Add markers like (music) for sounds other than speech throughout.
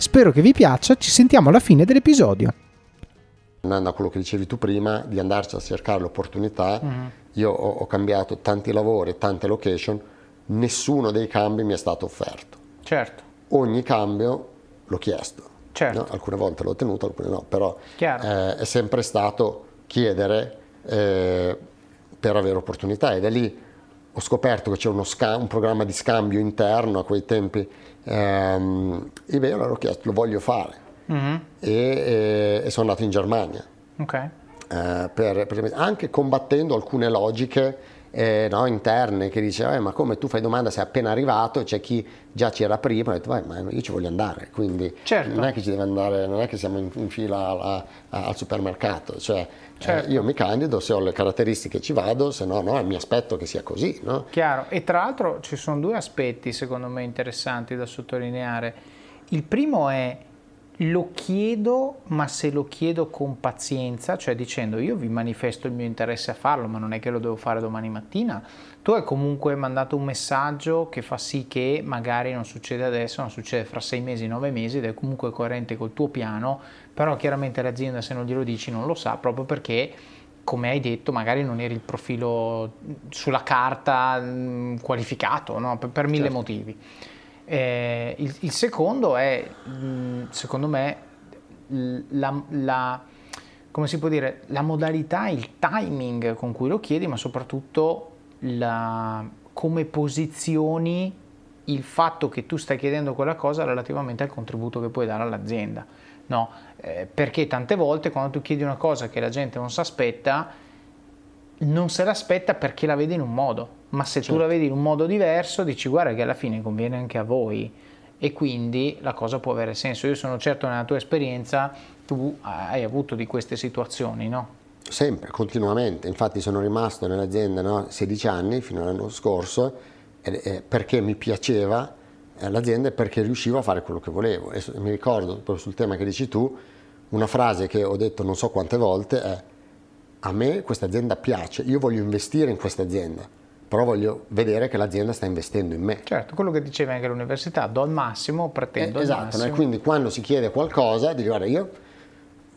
Spero che vi piaccia, ci sentiamo alla fine dell'episodio. Andando a quello che dicevi tu prima, di andarci a cercare l'opportunità, mm-hmm. io ho, ho cambiato tanti lavori, tante location, nessuno dei cambi mi è stato offerto. Certo. Ogni cambio l'ho chiesto. Certo. No? Alcune volte l'ho ottenuto, alcune no, però eh, è sempre stato chiedere eh, per avere opportunità e da lì ho scoperto che c'è scam- un programma di scambio interno a quei tempi ehm, e beh, allora ho chiesto, lo voglio fare mm-hmm. e, e, e, sono andato in Germania. Okay. Eh, per, per, anche combattendo alcune logiche eh, no, interne che dice eh, ma come tu fai domanda sei appena arrivato c'è chi già c'era prima ho detto ma io ci voglio andare quindi certo. non è che ci deve andare non è che siamo in, in fila a, a, al supermercato cioè certo. eh, io mi candido se ho le caratteristiche ci vado se no no mi aspetto che sia così no? chiaro e tra l'altro ci sono due aspetti secondo me interessanti da sottolineare il primo è lo chiedo, ma se lo chiedo con pazienza, cioè dicendo io vi manifesto il mio interesse a farlo, ma non è che lo devo fare domani mattina, tu hai comunque mandato un messaggio che fa sì che magari non succede adesso, non succede fra sei mesi, nove mesi ed è comunque coerente col tuo piano, però chiaramente l'azienda se non glielo dici non lo sa proprio perché come hai detto, magari non eri il profilo sulla carta mh, qualificato, no? per, per, mille certo. motivi. Eh, il, il, secondo è, mm, secondo me, la, la, come si può dire, la modalità, il timing con cui lo chiedi, ma soprattutto la, come posizioni il fatto che tu stai chiedendo quella cosa relativamente al contributo che puoi dare all'azienda. No, eh, perché tante volte quando tu chiedi una cosa che la gente non si aspetta, non se l'aspetta perché la vede in un modo ma se certo. tu la vedi in un modo diverso dici guarda che alla fine conviene anche a voi e quindi la cosa può avere senso. Io sono certo nella tua esperienza tu hai avuto di queste situazioni, no? Sempre, continuamente, infatti sono rimasto nell'azienda no, 16 anni fino all'anno scorso eh, eh, perché mi piaceva eh, l'azienda e perché riuscivo a fare quello che volevo. E mi ricordo proprio sul tema che dici tu, una frase che ho detto non so quante volte è a me questa azienda piace, io voglio investire in questa azienda però voglio vedere che l'azienda sta investendo in me. Certo, quello che dicevi anche all'università, do al massimo, pretendo eh, esatto, massimo. Esatto, quindi quando si chiede qualcosa, dici guarda io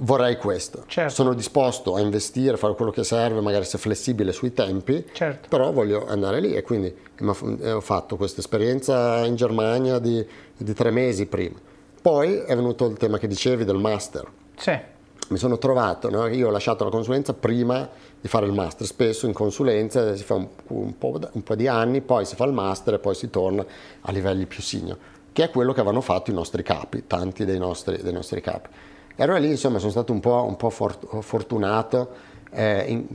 vorrei questo, certo. sono disposto a investire, fare quello che serve, magari essere flessibile sui tempi, certo. però voglio andare lì e quindi eh, ho fatto questa esperienza in Germania di, di tre mesi prima. Poi è venuto il tema che dicevi del master. Sì mi sono trovato, no? io ho lasciato la consulenza prima di fare il master, spesso in consulenza si fa un, un, po', un, po', di anni, poi si fa il master e poi si torna a livelli più senior, che è quello che avevano fatto i nostri capi, tanti dei nostri, dei nostri capi. E allora lì insomma sono stato un po', un po fortunato, eh, in,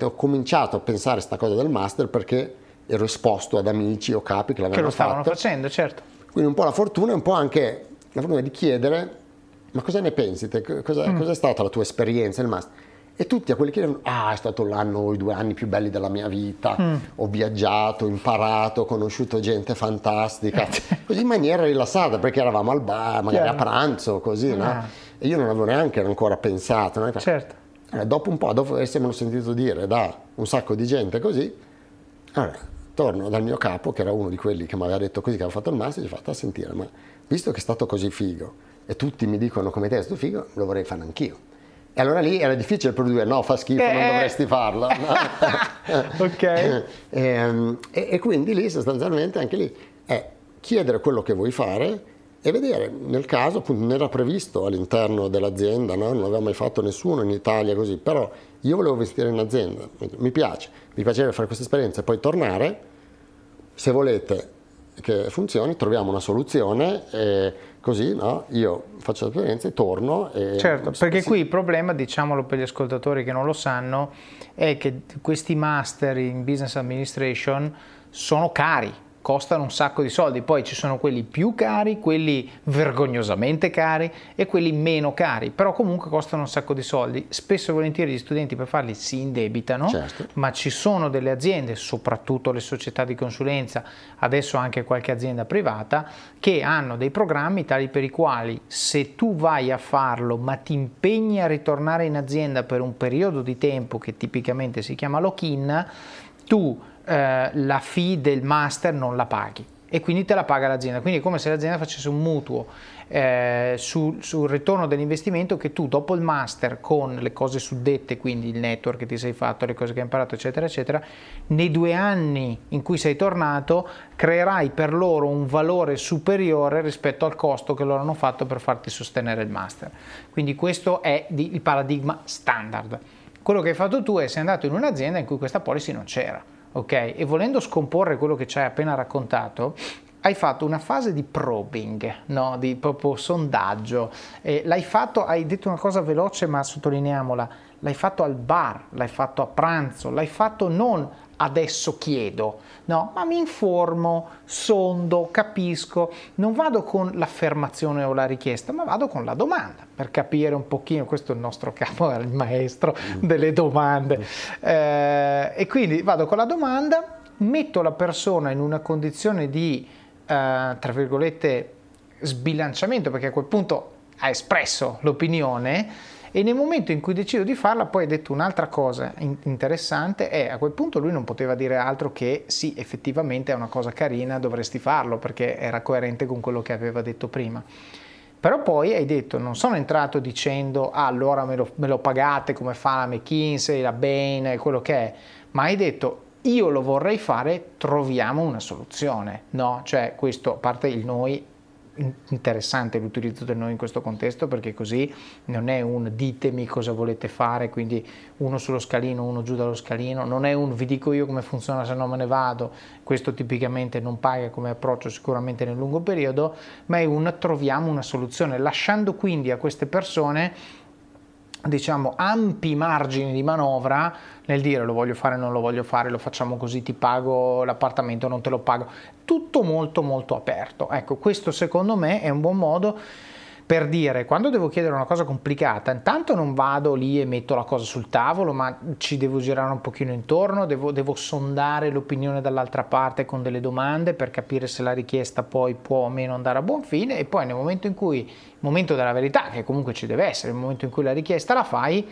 ho cominciato a pensare a questa cosa del master perché ero esposto ad amici o capi che l'avevano fatto. Che lo stavano fatto. facendo, certo. Quindi un po' la fortuna e un po' anche la fortuna di chiedere ma cosa ne pensi? Te? Cosa, mm. Cos'è stata la tua esperienza nel master? E tutti a quelli che dicono, ah, è stato l'anno, i due anni più belli della mia vita, mm. ho viaggiato, imparato, ho conosciuto gente fantastica, (laughs) così in maniera rilassata, perché eravamo al bar, magari yeah. a pranzo, così, no? Ah. E io non avevo neanche ancora pensato, no? Certo. Allora, dopo un po', dopo avermelo sentito dire da un sacco di gente così, allora, torno dal mio capo, che era uno di quelli che mi aveva detto così, che aveva fatto il master, e gli ho fatto a sentire, ma visto che è stato così figo, e tutti mi dicono come te sto figo, lo vorrei fare anch'io. E allora lì era difficile per due, no, fa schifo, eh. non dovresti farlo. (laughs) No? ok. e, (laughs) ehm, e, e, quindi lì sostanzialmente anche lì è chiedere quello che vuoi fare e vedere, nel caso appunto non era previsto all'interno dell'azienda, no? non aveva mai fatto nessuno in Italia così, però io volevo investire in azienda, mi piace, mi piacerebbe fare questa esperienza e poi tornare, se volete che funzioni, troviamo una soluzione. E, così no? io faccio l'esperienza e torno. E certo, perché qui il problema, diciamolo per gli ascoltatori che non lo sanno, è che questi master in business administration sono cari costano un sacco di soldi, poi ci sono quelli più cari, quelli vergognosamente cari e quelli meno cari, però comunque costano un sacco di soldi. Spesso e volentieri gli studenti per farli si indebitano, certo. ma ci sono delle aziende, soprattutto le società di consulenza, adesso anche qualche azienda privata, che hanno dei programmi tali per i quali se tu vai a farlo ma ti impegni a ritornare in azienda per un periodo di tempo che tipicamente si chiama lock-in, tu eh, la fee del master non la paghi e quindi te la paga l'azienda. Quindi è come se l'azienda facesse un mutuo eh, sul, sul, ritorno dell'investimento che tu dopo il master con le cose suddette, quindi il network che ti sei fatto, le cose che hai imparato, eccetera, eccetera, nei due anni in cui sei tornato creerai per loro un valore superiore rispetto al costo che loro hanno fatto per farti sostenere il master. Quindi questo è il paradigma standard. Quello che hai fatto tu è sei andato in un'azienda in cui questa policy non c'era ok? E volendo scomporre quello che ci hai appena raccontato, hai fatto una fase di probing, no? di proprio sondaggio. E l'hai fatto, hai detto una cosa veloce, ma sottolineiamola, l'hai fatto al bar, l'hai fatto a pranzo, l'hai fatto non adesso chiedo, no, ma mi informo, sondo, capisco, non vado con l'affermazione o la richiesta, ma vado con la domanda per capire un pochino, questo è il nostro capo, è il maestro delle domande, eh, e quindi vado con la domanda, metto la persona in una condizione di, eh, tra virgolette, sbilanciamento, perché a quel punto ha espresso l'opinione, e nel momento in cui decido di farla poi ha detto un'altra cosa interessante e a quel punto lui non poteva dire altro che sì effettivamente è una cosa carina dovresti farlo perché era coerente con quello che aveva detto prima però poi hai detto non sono entrato dicendo ah, allora me lo, me lo pagate come fa la McKinsey, la Bain, quello che è ma hai detto io lo vorrei fare, troviamo una soluzione, no? Cioè questo, a parte il noi, interessante l'utilizzo del noi in questo contesto perché così non è un ditemi cosa volete fare, quindi uno sullo scalino, uno giù dallo scalino, non è un vi dico io come funziona se no me ne vado, questo tipicamente non paga come approccio sicuramente nel lungo periodo, ma è un troviamo una soluzione, lasciando quindi a queste persone diciamo ampi margini di manovra nel dire lo voglio fare, non lo voglio fare, lo facciamo così, ti pago l'appartamento, non te lo pago, tutto molto molto aperto. Ecco, questo secondo me è un buon modo per dire quando devo chiedere una cosa complicata, intanto non vado lì e metto la cosa sul tavolo, ma ci devo girare un pochino intorno, devo, devo sondare l'opinione dall'altra parte con delle domande per capire se la richiesta poi può o meno andare a buon fine. E poi nel momento in cui, momento della verità, che comunque ci deve essere, il momento in cui la richiesta la fai,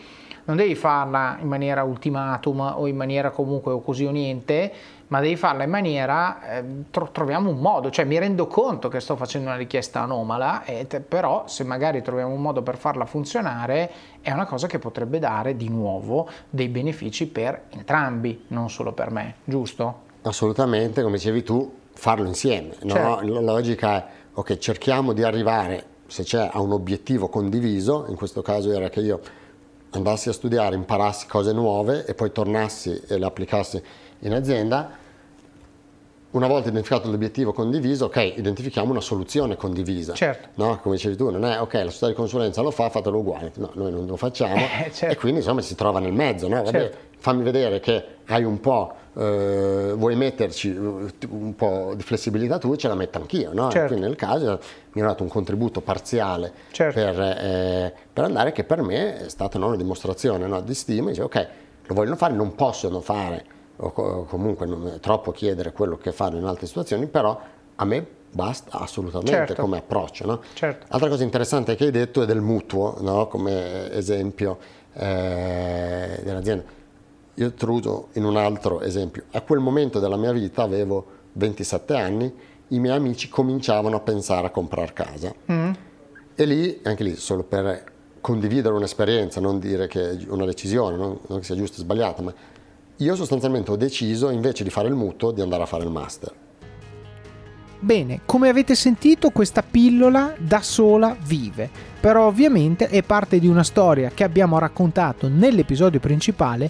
non devi farla in maniera ultimatum o in maniera comunque o così o niente, ma devi farla in maniera, eh, tro- troviamo un modo, cioè mi rendo conto che sto facendo una richiesta anomala, te, però se magari troviamo un modo per farla funzionare è una cosa che potrebbe dare di nuovo dei benefici per entrambi, non solo per me, giusto? Assolutamente, come dicevi tu, farlo insieme, no? certo. la logica è ok, cerchiamo di arrivare, se c'è, a un obiettivo condiviso, in questo caso era che io andassi a studiare, imparassi cose nuove e poi tornassi e le applicassi in azienda, una volta identificato l'obiettivo condiviso, ok, identifichiamo una soluzione condivisa. Certo. No? Come dicevi tu, non è ok, la società di consulenza lo fa, fatelo uguale. No, noi non lo facciamo. (laughs) Eh, certo. E quindi insomma si trova nel mezzo, no? Vabbè, certo. fammi vedere che hai un po', eh, vuoi metterci un po' di flessibilità tu, ce la metto anch'io, no? Certo. Quindi nel caso mi ha dato un contributo parziale certo. per, eh, per, andare, che per me è stata una dimostrazione no, di stima, dice ok, lo vogliono fare, non possono fare o comunque non è troppo chiedere quello che fanno in altre situazioni, però a me basta assolutamente certo. come approccio. No? Certo. Altra cosa interessante che hai detto è del mutuo, no? come esempio eh, dell'azienda. Io truso in un altro esempio. A quel momento della mia vita avevo 27 anni, i miei amici cominciavano a pensare a comprare casa. Mm. E lì, anche lì, solo per condividere un'esperienza, non dire che è una decisione, non, non che sia giusta o sbagliata, ma io sostanzialmente ho deciso invece di fare il mutuo di andare a fare il master. Bene, come avete sentito questa pillola da sola vive, però ovviamente è parte di una storia che abbiamo raccontato nell'episodio principale